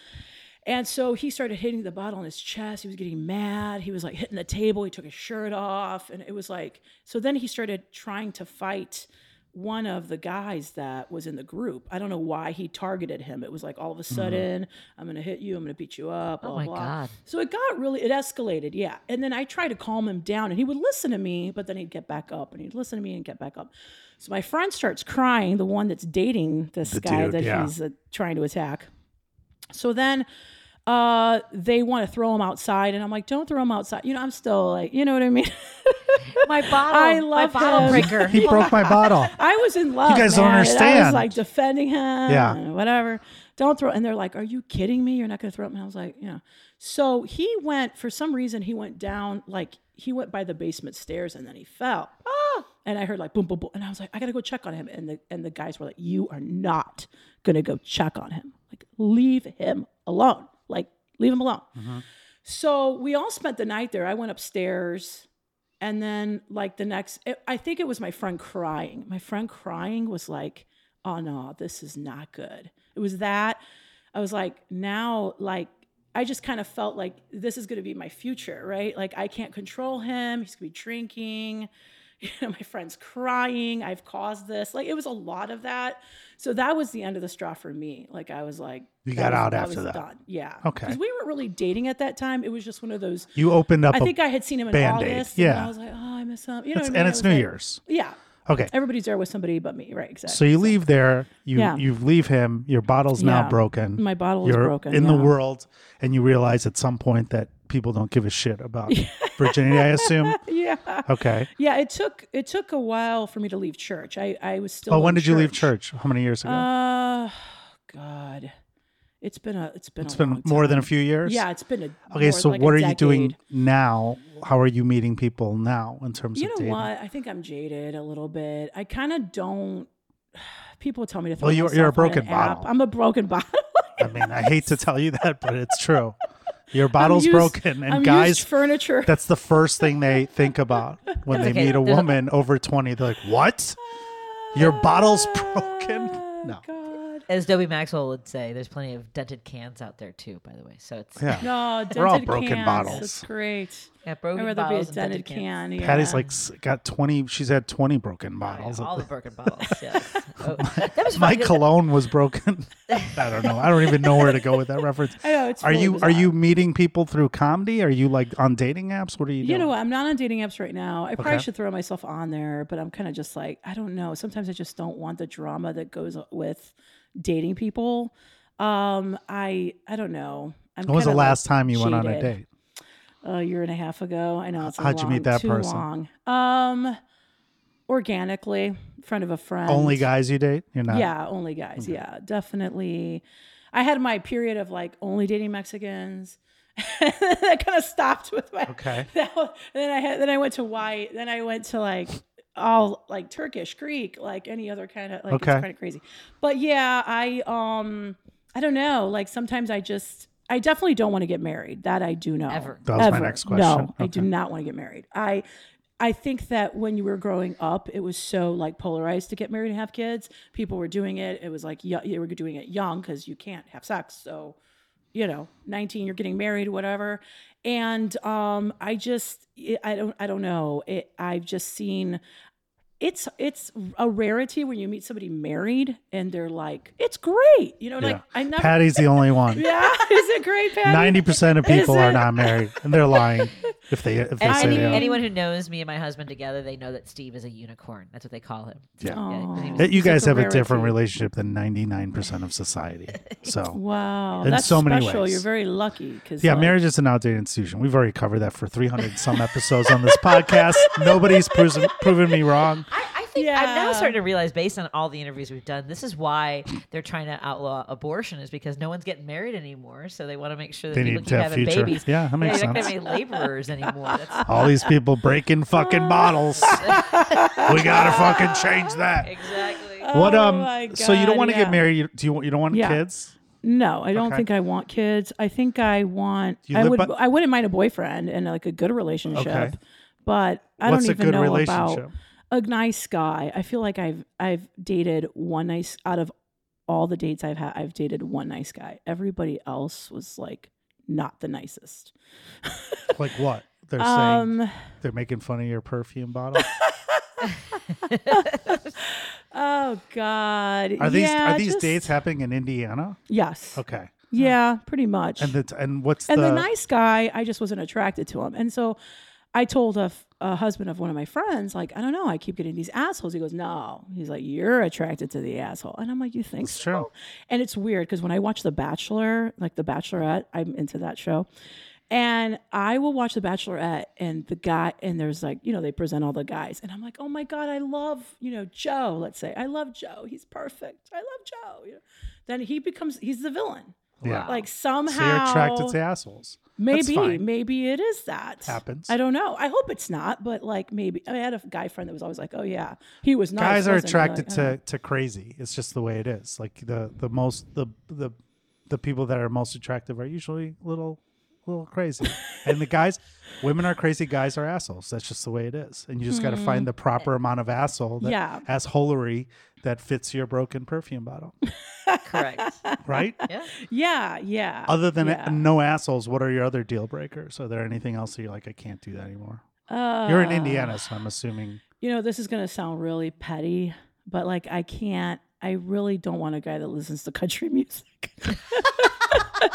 And so he started hitting the bottle on his chest. He was getting mad. He was like hitting the table. He took his shirt off. And it was like, so then he started trying to fight one of the guys that was in the group. I don't know why he targeted him. It was like all of a sudden, I'm going to hit you. I'm going to beat you up. Blah, Oh my blah. God. So it got really, it escalated. Yeah. And then I tried to calm him down and he would listen to me, but then he'd get back up and he'd listen to me and get back up. So my friend starts crying, the one that's dating this The guy dude, that yeah. he's uh, trying to attack. So then uh, they want to throw him outside, and I'm like, don't throw him outside. You know, I'm still like, you know what I mean? [LAUGHS] my bottle I my love bottle him. breaker He broke my bottle. [LAUGHS] I was in love. You guys don't man, and I was understand. like defending him. Yeah. whatever. Don't throw. And they're like, "Are you kidding me? You're not going to throw it." And I was like, "Yeah." So he went for some reason. He went down like he went by the basement stairs and then he fell. Ah! And I heard like boom, boom, boom, and I was like, "I got to go check on him." And the and the guys were like, "You are not going to go check on him. Like, leave him alone. Like, leave him alone." Mm-hmm. So we all spent the night there. I went upstairs. And then, like, the next, it, I think it was my friend crying. My friend crying was like, oh no, this is not good. It was that. I was like, now, like, I just kind of felt like this is going to be my future, right? Like, I can't control him. He's going to be drinking. You [LAUGHS] know, my friends crying. I've caused this. Like it was a lot of that. So that was the end of the straw for me. Like I was like, You got was- out after that. Done. Yeah. Okay. Because we weren't really dating at that time. It was just one of those. You opened up I think I had seen him in Band-Aid. August. And Yeah. I was like, oh, I miss him. You know, I mean? and it's New like- Year's. Yeah. Okay. Everybody's there with somebody but me. Right. Exactly. So you leave there, you Yeah. you leave him, your bottle's now broken. My bottle is broken, in the world and you realize at some point that people don't give a shit about [LAUGHS] virginity, I assume. [LAUGHS] yeah. Okay. Yeah. It took it took a while for me to leave church. I I was still. Oh, when did you leave church? How many years ago? Uh, God, it's been a it's been it's been more than a few years. Yeah, it's been a Okay, so like what a are you doing decade. now? How are you meeting people now in terms You of You know dating? what? I think I'm jaded a little bit. I kind of don't. [SIGHS] People tell me to throw Well, you're- you're a myself on an broken app. bottle. I'm a broken [LAUGHS] bottle. I mean, I hate to tell you that, but it's true. Your bottle's used- broken, and I'm guys, furniture. that's the first thing they think about when they okay. meet a woman over 20. They're like, What? Your bottle's [LAUGHS] broken? No. God. As Dobie Maxwell would say, there's plenty of dented cans out there too. By the way, so it's Yeah. No, dented We're all broken cans. bottles. That's great. yeah, I'd broken rather be a bottles and dented cans. can. Yeah. Patti's like got 20, she's had 20 broken bottles. all the broken bottles. Yeah. [LAUGHS] Oh, that was My funny 'cause- cologne was broken. [LAUGHS] I don't know. I don't even know where to go with that reference. [LAUGHS] I know it's. Are really you are you meeting people through comedy? Are you like on dating apps? What are you doing? You know what? I'm not on dating apps right now. I probably should throw myself on there, but I'm kind of just like, I don't know. Sometimes I just don't want the drama that goes with dating people. Um, I I don't know. I'm When was the kinda, like, last time you went on a date? A year and a half ago. I know it's a How'd you meet that too person? long. Um, organically, in front of a friend. Only guys you date? You're not. Yeah, only guys. Yeah, definitely. I had my period of like only dating Mexicans. [LAUGHS] that kind of stopped with my. Okay. [LAUGHS] That was, then I had then I went to white. Then I went to like all like Turkish, Greek, like any other kind of like Okay. it's kind of crazy. But yeah, I um I don't know. Like sometimes I just I definitely don't want to get married. That I do know. Ever. That was my Ever. next question. No, I do not want to get married. I I think that when you were growing up, it was so like polarized to get married and have kids. People were doing it. It was like you, you were doing it young because you can't have sex. So, you know, 19, you're getting married, whatever. And um, I just, I don't, I don't know. It, I've just seen. It's it's a rarity when you meet somebody married and they're like, it's great. You know, Yeah. like I never. Patti's the only one. [LAUGHS] yeah, is it great, Patti? Ninety percent of people are not married, and they're lying if they if they And say any, they are. anyone who knows me and my husband together, they know that Steve is a unicorn. That's what they call him. Yeah. because he was- That you guys a have a different relationship than ninety nine percent of society. [LAUGHS] So Wow, In that's so many special. ways. You're very lucky because yeah, marriage is an outdated institution. We've already covered that for three hundred some episodes on this podcast. Nobody's proven proven me wrong. I, I think I'm now starting to realize, based on all the interviews we've done, this is why they're trying to outlaw abortion, is because no one's getting married anymore. So they want to make sure that They people need keep to have having future. babies. Yeah, that makes you're not sense. gonna have any laborers anymore. [LAUGHS] That's All these people breaking fucking [LAUGHS] bottles. we gotta fucking change that. exactly. What Oh um? my So you don't want to yeah. get married? You, do you? You don't want Yeah. kids? No, I don't Okay. think I want kids. I think I want. You I would. by- I wouldn't mind a boyfriend and like a good relationship. Okay. But I What's a don't even good know relationship? about a nice guy. I feel like I've I've dated one nice out of all the dates I've had. I've dated one nice guy. Everybody else was like not the nicest. [LAUGHS] Like what? They're saying Um. they're making fun of your perfume bottle. [LAUGHS] Oh God. Are these yeah, are these just- dates happening in Indiana? Yes. Okay. Yeah, pretty much. And the and what's and the, the nice guy, I just wasn't attracted to him. And so I told a, f- a husband of one of my friends, like, I don't know, I keep getting these assholes. He goes, No. He's like, You're attracted to the asshole. And I'm like, You think That's so? true. And it's weird because when I watch The Bachelor, like The Bachelorette, I'm into that show. And I will watch The Bachelorette and the guy, and there's like, you know, they present all the guys. And I'm like, oh my God, I love, you know, Joe, let's say. I love Joe. He's perfect. I love Joe. You know? Then he becomes, he's the villain. Yeah. Like so somehow. you're attracted to assholes. Maybe, maybe it is that. Happens. I don't know. I hope it's not, but like maybe. I had a guy friend that was always like, "Oh yeah, he was nice." Guys are attracted Like, I to, to crazy. It's just the way it is. Like the the most the the the people that are most attractive are usually little little crazy. and the guys [LAUGHS] women are crazy, guys are assholes. That's just the way it is. And you just got to find the proper amount of asshole that Hmm. Yeah. assholery that fits your broken perfume bottle. [LAUGHS] Correct. Right? [LAUGHS] Yeah. Yeah, yeah. Other than yeah. no assholes, what are your other deal breakers? Are there anything else that you're like, I can't do that anymore? Uh, You're in Indiana, so I'm assuming you know, this is going to sound really petty, but like I can't, I really don't want a guy that listens to country music. [LAUGHS]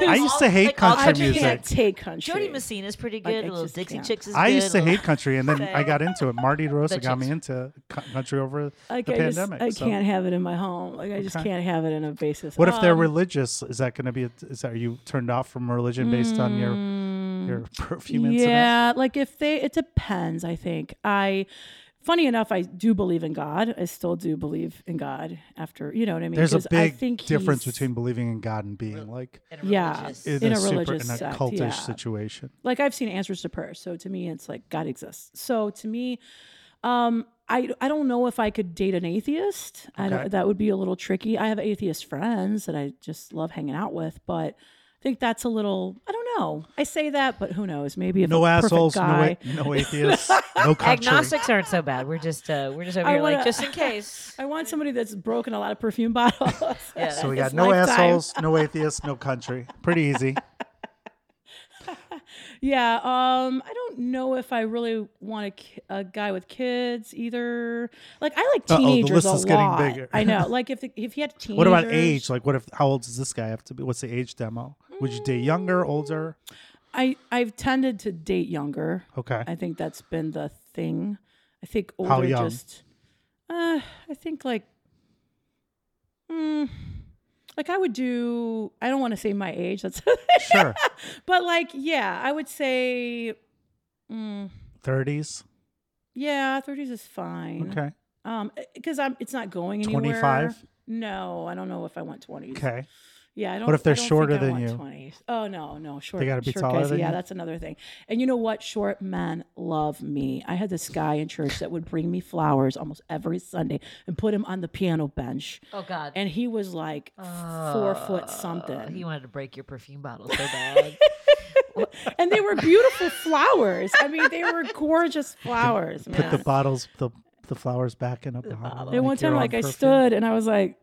I used to hate Like country I country music. can't take country. Jo Dee Messina is pretty Like, good. I little just Dixie can't. Chicks is I good. used to little- hate country, and then I got into it. Marty [LAUGHS] DeRosa got me into co- country over like the I just- pandemic. I so. can't have it in my home. Like I just Okay. can't have it in a basis. What if they're Um, religious? Is that going to be? A, is that are you turned off from religion based on your your [LAUGHS] perfume incident? Mm. Yeah, like if they, it depends. I think I. Funny enough, I do believe in God. I still do believe in God. After you know what I mean. There's a 'Cause I big think difference between believing in God and being like in a Yeah. religious- in, In a, a super religious in a cultish yeah. situation. like I've seen answers to prayer. So to me, it's like God exists. So to me, um, I I don't know if I could date an atheist. I Okay. don't, that would be a little tricky. I have atheist friends that I just love hanging out with, but I think that's a little. I don't know. I say that, but who knows? Maybe if No a perfect assholes, no, guy. a- no [LAUGHS] atheists, no [LAUGHS] country. Agnostics aren't so bad. We're just uh, we're just over I here like wanna- just in [LAUGHS] case. I want somebody that's broken a lot of perfume bottles. Yeah. So we got no lifetime. assholes, no atheists, no country. Pretty easy. Yeah, um, I don't know if I really want a, ki- a guy with kids either. Like I like Uh-oh, the teenagers list a is getting lot. bigger. I know. Like if if he had teenagers. What about age? Like, what if? How old does this guy have to be? What's the age demo? Would you date younger, older? I I've tended to date younger. Okay. I think that's been the thing. I think older How young? just. Uh, I think like. Mm, like I would do. I don't want to say my age. That's. [LAUGHS] Sure. but like, yeah, I would say. Mm, 30s. yeah, thirties is fine. Okay. Um, because I'm. It's not going anywhere. 25? No, I don't know if I want twenties. Okay. Yeah, I don't. What if they're shorter than want you? 20s. Oh no, no, short. They gotta be short taller guys. than yeah, you? that's another thing. And you know what? Short men love me. I had this guy in church that would bring me flowers almost every Sunday and put him on the piano bench, Oh God. and he was like four foot oh, something, He wanted to break your perfume bottle so [LAUGHS] bad. and they were beautiful flowers. I mean, they were gorgeous flowers. Put man. the bottles, the the flowers back in a bottle. And one like your time, own like I perfume. stood and I was like,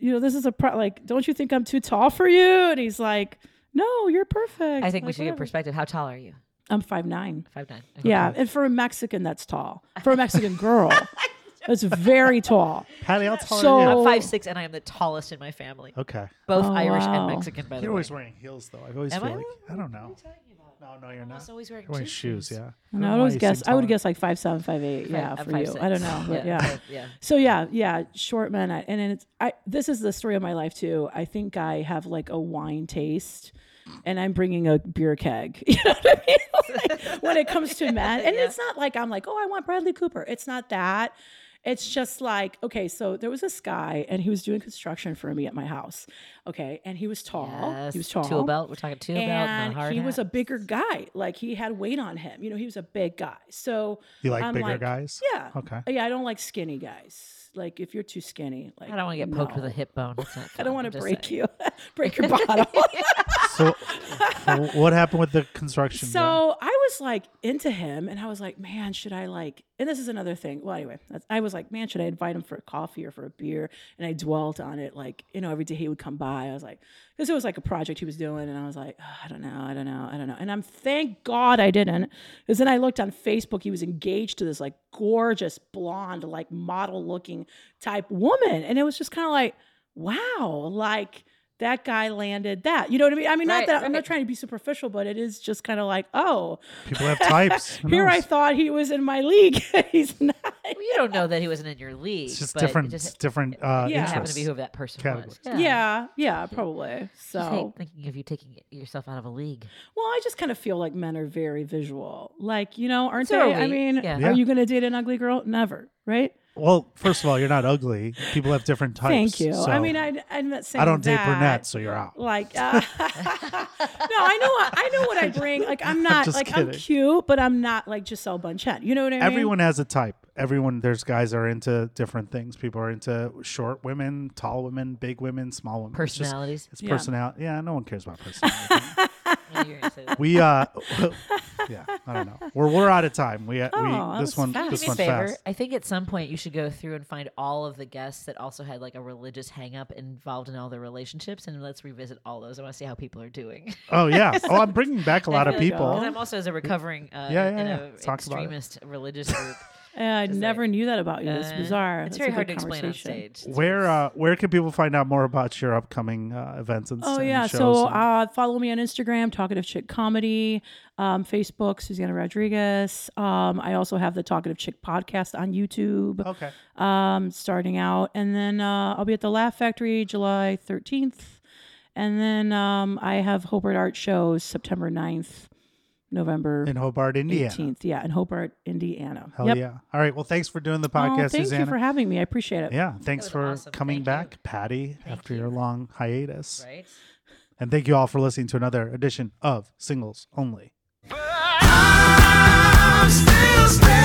you know, this is a pro- like, don't you think I'm too tall for you? And he's like, no, you're perfect. I think we Like, should get perspective. How tall are you? I'm five nine. Five nine. Yeah, and for a Mexican, that's tall. For a Mexican girl, [LAUGHS] that's very tall. Patti, how tall So- are you? I'm five six, and I am the tallest in my family, Okay. both Oh, Irish wow. and Mexican. By the You're way, always wearing heels, though. I always Am feel I? like I don't know. No, no, you're I'm not. almost always wearing, You're wearing gym shoes, yeah. And I know would why guess, I would guess like five seven, five eight. Yeah, I'm for you. I don't know, but yeah. but [LAUGHS] yeah. So yeah, yeah, short men. I, and then it's I. This is the story of my life too. I think I have like a wine taste, and I'm bringing a beer keg. [LAUGHS] You know what I mean? [LAUGHS] Like, when it comes to men, and Yeah. it's not like I'm like, oh, I want Bradley Cooper. It's not that. It's just like, okay, so there was this guy, and he was doing construction for me at my house. Okay, and he was tall. Yes. He was tall. Tool belt. We're talking tool belt, and not hard he was a bigger guy. Like he had weight on him. You know, he was a big guy. So You like I'm bigger like, guys? yeah, Okay. yeah. I don't like skinny guys. Like if you're too skinny, like I don't want to get poked with a hip bone. [LAUGHS] I don't want to break saying. you, [LAUGHS] break your bottle. [LAUGHS] So, so what happened with the construction? guy? so I was like into him, and I was like, man, should I like? And this is another thing. Well, anyway, I was like, man, should I invite him for a coffee or for a beer? And I dwelt on it, like you know, every day he would come by. I was like, because it was like a project he was doing, and I was like, "Oh, I don't know, I don't know, I don't know. And I'm thank God I didn't, because then I looked on Facebook. He was engaged to this like gorgeous blonde, like model looking type woman, and it was just kind of like, wow, like that guy landed that. You know what I mean? I mean, not Right, that I'm not trying to be superficial, but it is just kind of like, oh, people have types. [LAUGHS] Who here I thought he was in my league. [LAUGHS] He's not. Well, you don't know that he wasn't in your league. It's just but it different, Just different uh, Yeah. happened to be who that person Categories. was. Yeah, yeah, probably. So, thinking of you taking yourself out of a league. well, I just kind of feel like men are very visual. Like, you know, aren't So they? are I mean, Yeah. Yeah. are you going to date an ugly girl? Never, right? Well, first of all, you're not ugly. People have different types. Thank you. I mean, I, I'm not saying I don't date brunettes, so you're out. Like, uh, [LAUGHS] no, I know, what- I know what I bring. Like, I'm [LAUGHS] not just like I'm cute, but I'm not like Gisele Bündchen. You know what I mean? Everyone has a type. Everyone, there's guys that are into different things. People are into short women, tall women, big women, small women. It's just- Personalities. It's, Yeah. personality. Yeah, no one cares about personality. [LAUGHS] I knew you were gonna say that. We uh, [LAUGHS] yeah, I don't know. We're we're out of time. We, uh, Oh, we that this was one fast. this Do me a one favor. fast. I think at some point you should go through and find all of the guests that also had like a religious hang up involved in all their relationships, and let's revisit all those. I want to see how people are doing. Oh yeah. [LAUGHS] Oh, I'm bringing back a lot of There you go. Because people. I'm also as a recovering uh, Yeah, in yeah, a. Talk about it. extremist religious group. Yeah, I Just never like, knew that about you. It's uh, bizarre. It's That's very a hard to good explain on conversation. stage. Where uh where can people find out more about your upcoming uh, events and stuff? Oh and yeah, shows so and- uh, follow me on Instagram, Talkative Chick Comedy, um, Facebook, Susana Rodriguez. Um, I also have the Talkative Chick podcast on YouTube, okay. um, starting out, and then uh, I'll be at the Laugh Factory July thirteenth, and then um, I have Hobart Art shows September 9th, November In Hobart, Indiana. eighteenth. Yeah, in Hobart, Indiana. Hell yep. yeah. All right. Well, thanks for doing the Oh, podcast, thank Susana. you for having me. I appreciate it. yeah, thanks for awesome. coming Thank you. back, Patti, Thank after you. your long hiatus. right. And thank you all for listening to another edition of Singles Only. I'm still standing.